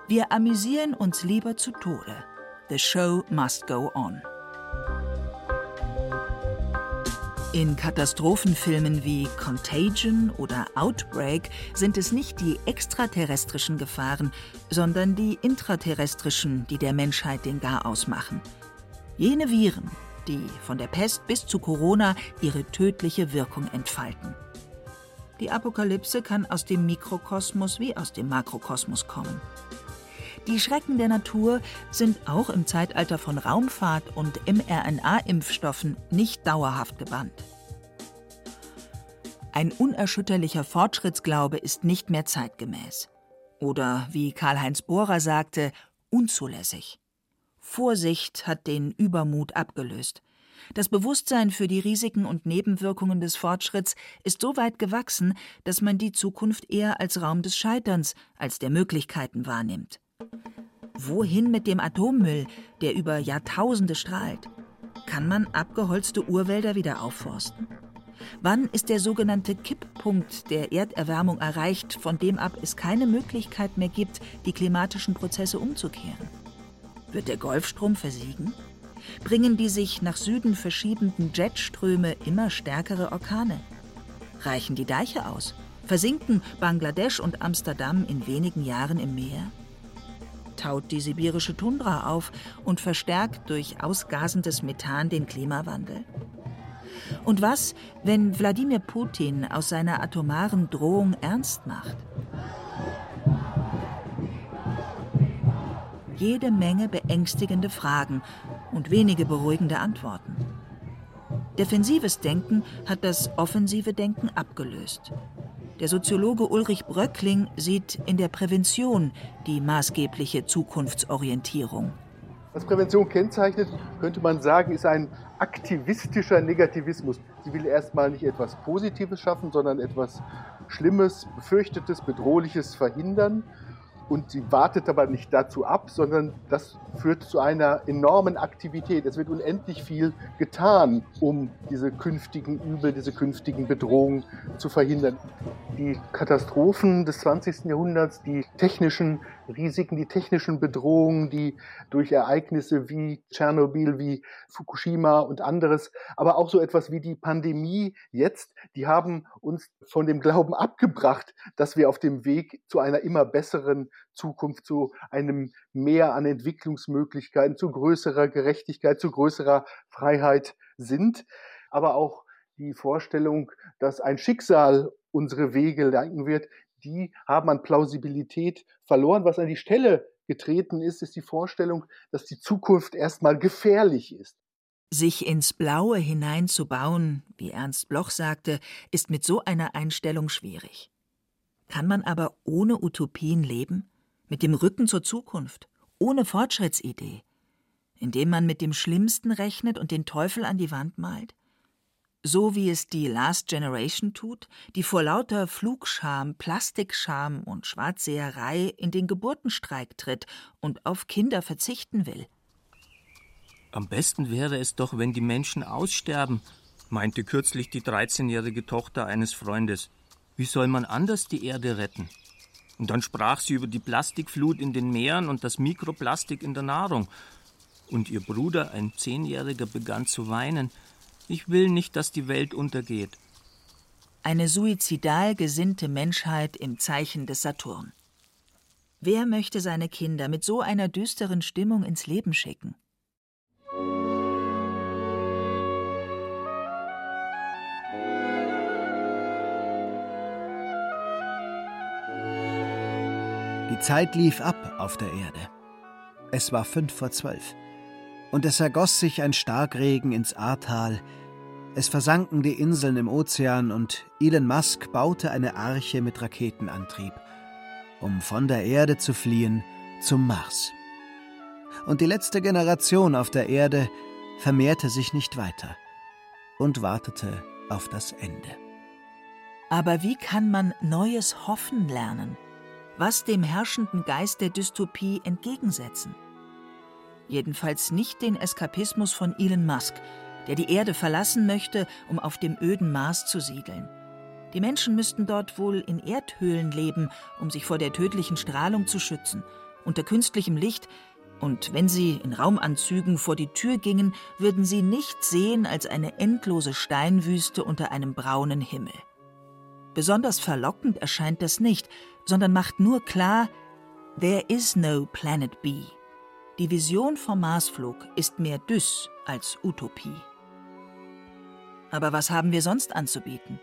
Wir amüsieren uns lieber zu Tode. The show must go on. In Katastrophenfilmen wie Contagion oder Outbreak sind es nicht die extraterrestrischen Gefahren, sondern die intraterrestrischen, die der Menschheit den Garaus machen. Jene Viren, die von der Pest bis zu Corona ihre tödliche Wirkung entfalten. Die Apokalypse kann aus dem Mikrokosmos wie aus dem Makrokosmos kommen. Die Schrecken der Natur sind auch im Zeitalter von Raumfahrt und mRNA-Impfstoffen nicht dauerhaft gebannt. Ein unerschütterlicher Fortschrittsglaube ist nicht mehr zeitgemäß. Oder, wie Karl-Heinz Bohrer sagte, unzulässig. Vorsicht hat den Übermut abgelöst. Das Bewusstsein für die Risiken und Nebenwirkungen des Fortschritts ist so weit gewachsen, dass man die Zukunft eher als Raum des Scheiterns als der Möglichkeiten wahrnimmt. Wohin mit dem Atommüll, der über Jahrtausende strahlt? Kann man abgeholzte Urwälder wieder aufforsten? Wann ist der sogenannte Kipppunkt der Erderwärmung erreicht, von dem ab es keine Möglichkeit mehr gibt, die klimatischen Prozesse umzukehren? Wird der Golfstrom versiegen? Bringen die sich nach Süden verschiebenden Jetströme immer stärkere Orkane? Reichen die Deiche aus? Versinken Bangladesch und Amsterdam in wenigen Jahren im Meer? Taut die sibirische Tundra auf und verstärkt durch ausgasendes Methan den Klimawandel? Und was, wenn Wladimir Putin aus seiner atomaren Drohung ernst macht? jede Menge beängstigende Fragen und wenige beruhigende Antworten. Defensives Denken hat das offensive Denken abgelöst. Der Soziologe Ulrich Bröckling sieht in der Prävention die maßgebliche Zukunftsorientierung. Was Prävention kennzeichnet, könnte man sagen, ist ein aktivistischer Negativismus. Sie will erstmal nicht etwas Positives schaffen, sondern etwas Schlimmes, Befürchtetes, Bedrohliches verhindern und sie wartet aber nicht dazu ab, sondern das führt zu einer enormen Aktivität. Es wird unendlich viel getan, um diese künftigen Übel, diese künftigen Bedrohungen zu verhindern. Die Katastrophen des 20. Jahrhunderts, die technischen Risiken, die technischen Bedrohungen, die durch Ereignisse wie Tschernobyl, wie Fukushima und anderes, aber auch so etwas wie die Pandemie jetzt, die haben uns von dem Glauben abgebracht, dass wir auf dem Weg zu einer immer besseren Zukunft, zu einem Mehr an Entwicklungsmöglichkeiten, zu größerer Gerechtigkeit, zu größerer Freiheit sind. Aber auch die Vorstellung, dass ein Schicksal unsere Wege lenken wird, die haben an Plausibilität verloren. Was an die Stelle getreten ist, ist die Vorstellung, dass die Zukunft erstmal gefährlich ist. Sich ins Blaue hineinzubauen, wie Ernst Bloch sagte, ist mit so einer Einstellung schwierig. Kann man aber ohne Utopien leben? Mit dem Rücken zur Zukunft? Ohne Fortschrittsidee? Indem man mit dem Schlimmsten rechnet und den Teufel an die Wand malt? So wie es die Last Generation tut, die vor lauter Flugscham, Plastikscham und Schwarzseherei in den Geburtenstreik tritt und auf Kinder verzichten will. Am besten wäre es doch, wenn die Menschen aussterben, meinte kürzlich die 13-jährige Tochter eines Freundes. Wie soll man anders die Erde retten? Und dann sprach sie über die Plastikflut in den Meeren und das Mikroplastik in der Nahrung. Und ihr Bruder, ein Zehnjähriger, begann zu weinen. Ich will nicht, dass die Welt untergeht. Eine suizidal gesinnte Menschheit im Zeichen des Saturn. Wer möchte seine Kinder mit so einer düsteren Stimmung ins Leben schicken? Die Zeit lief ab auf der Erde. Es war fünf vor zwölf. Und es ergoss sich ein Starkregen ins Ahrtal. Es versanken die Inseln im Ozean und Elon Musk baute eine Arche mit Raketenantrieb, um von der Erde zu fliehen zum Mars. Und die letzte Generation auf der Erde vermehrte sich nicht weiter und wartete auf das Ende. Aber wie kann man Neues hoffen lernen? was dem herrschenden Geist der Dystopie entgegensetzen. Jedenfalls nicht den Eskapismus von Elon Musk, der die Erde verlassen möchte, um auf dem öden Mars zu siedeln. Die Menschen müssten dort wohl in Erdhöhlen leben, um sich vor der tödlichen Strahlung zu schützen, unter künstlichem Licht, und wenn sie in Raumanzügen vor die Tür gingen, würden sie nichts sehen als eine endlose Steinwüste unter einem braunen Himmel. Besonders verlockend erscheint das nicht, sondern macht nur klar, there is no Planet B. Die Vision vom Marsflug ist mehr Dys als Utopie. Aber was haben wir sonst anzubieten?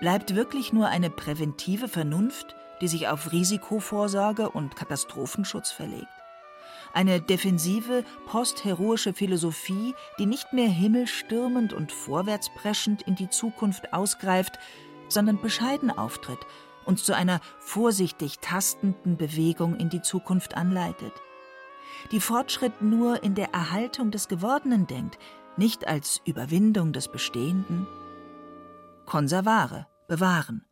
Bleibt wirklich nur eine präventive Vernunft, die sich auf Risikovorsorge und Katastrophenschutz verlegt? Eine defensive, postheroische Philosophie, die nicht mehr himmelstürmend und vorwärtspreschend in die Zukunft ausgreift, sondern bescheiden auftritt uns zu einer vorsichtig tastenden Bewegung in die Zukunft anleitet. Die Fortschritt nur in der Erhaltung des Gewordenen denkt, nicht als Überwindung des Bestehenden. Konservare, bewahren.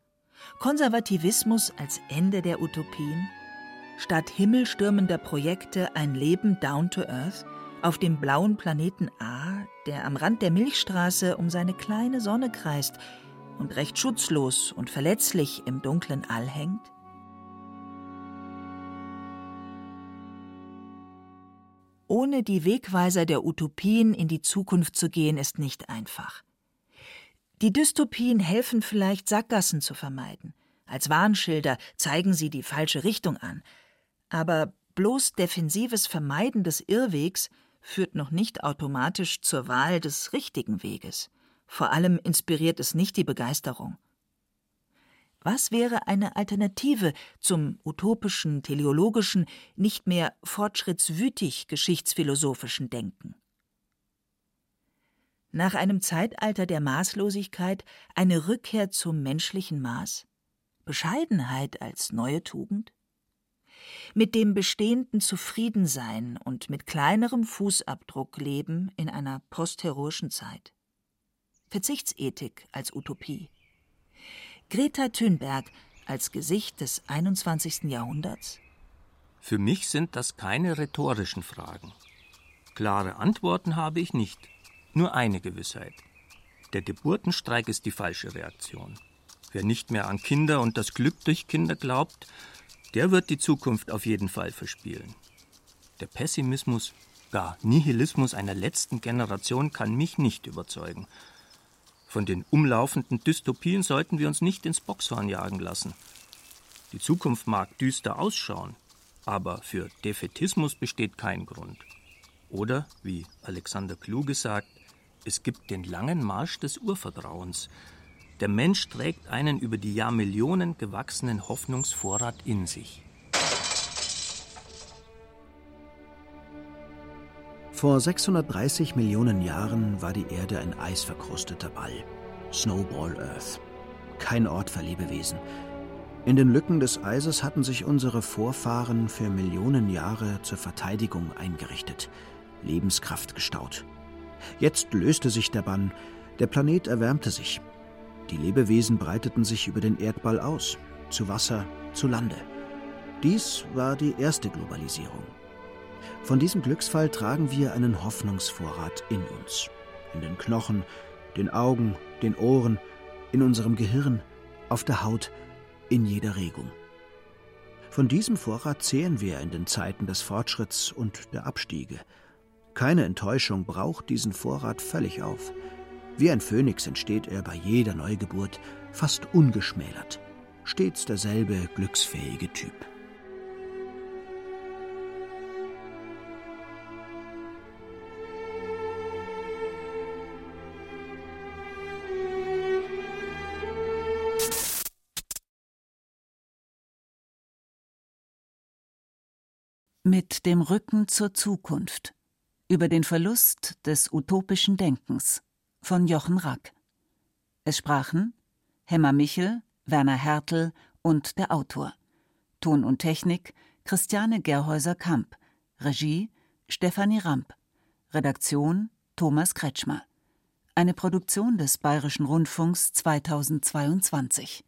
Konservativismus als Ende der Utopien. Statt himmelstürmender Projekte ein Leben down to earth auf dem blauen Planeten A, der am Rand der Milchstraße um seine kleine Sonne kreist, und recht schutzlos und verletzlich im dunklen All hängt? Ohne die Wegweiser der Utopien in die Zukunft zu gehen, ist nicht einfach. Die Dystopien helfen vielleicht, Sackgassen zu vermeiden. Als Warnschilder zeigen sie die falsche Richtung an. Aber bloß defensives Vermeiden des Irrwegs führt noch nicht automatisch zur Wahl des richtigen Weges. Vor allem inspiriert es nicht die Begeisterung. Was wäre eine Alternative zum utopischen, teleologischen, nicht mehr fortschrittswütig geschichtsphilosophischen Denken? Nach einem Zeitalter der Maßlosigkeit eine Rückkehr zum menschlichen Maß? Bescheidenheit als neue Tugend? Mit dem Bestehenden zufrieden sein und mit kleinerem Fußabdruck leben in einer postheroischen Zeit? Verzichtsethik als Utopie. Greta Thunberg als Gesicht des 21. Jahrhunderts? Für mich sind das keine rhetorischen Fragen. Klare Antworten habe ich nicht. Nur eine Gewissheit. Der Geburtenstreik ist die falsche Reaktion. Wer nicht mehr an Kinder und das Glück durch Kinder glaubt, der wird die Zukunft auf jeden Fall verspielen. Der Pessimismus, gar Nihilismus einer letzten Generation kann mich nicht überzeugen. Von den umlaufenden Dystopien sollten wir uns nicht ins Boxhorn jagen lassen. Die Zukunft mag düster ausschauen, aber für Defetismus besteht kein Grund. Oder, wie Alexander Kluge sagt, es gibt den langen Marsch des Urvertrauens. Der Mensch trägt einen über die Jahrmillionen gewachsenen Hoffnungsvorrat in sich. Vor 630 Millionen Jahren war die Erde ein eisverkrusteter Ball. Snowball Earth. Kein Ort für Lebewesen. In den Lücken des Eises hatten sich unsere Vorfahren für Millionen Jahre zur Verteidigung eingerichtet, Lebenskraft gestaut. Jetzt löste sich der Bann, der Planet erwärmte sich. Die Lebewesen breiteten sich über den Erdball aus, zu Wasser, zu Lande. Dies war die erste Globalisierung. Von diesem Glücksfall tragen wir einen Hoffnungsvorrat in uns, in den Knochen, den Augen, den Ohren, in unserem Gehirn, auf der Haut, in jeder Regung. Von diesem Vorrat zehren wir in den Zeiten des Fortschritts und der Abstiege. Keine Enttäuschung braucht diesen Vorrat völlig auf. Wie ein Phönix entsteht er bei jeder Neugeburt, fast ungeschmälert. Stets derselbe glücksfähige Typ. Mit dem Rücken zur Zukunft über den Verlust des utopischen Denkens von Jochen Rack. Es sprachen Hemmer Michel, Werner Hertel und der Autor. Ton und Technik Christiane Gerhäuser-Kamp. Regie Stefanie Ramp. Redaktion Thomas Kretschmer. Eine Produktion des Bayerischen Rundfunks 2022.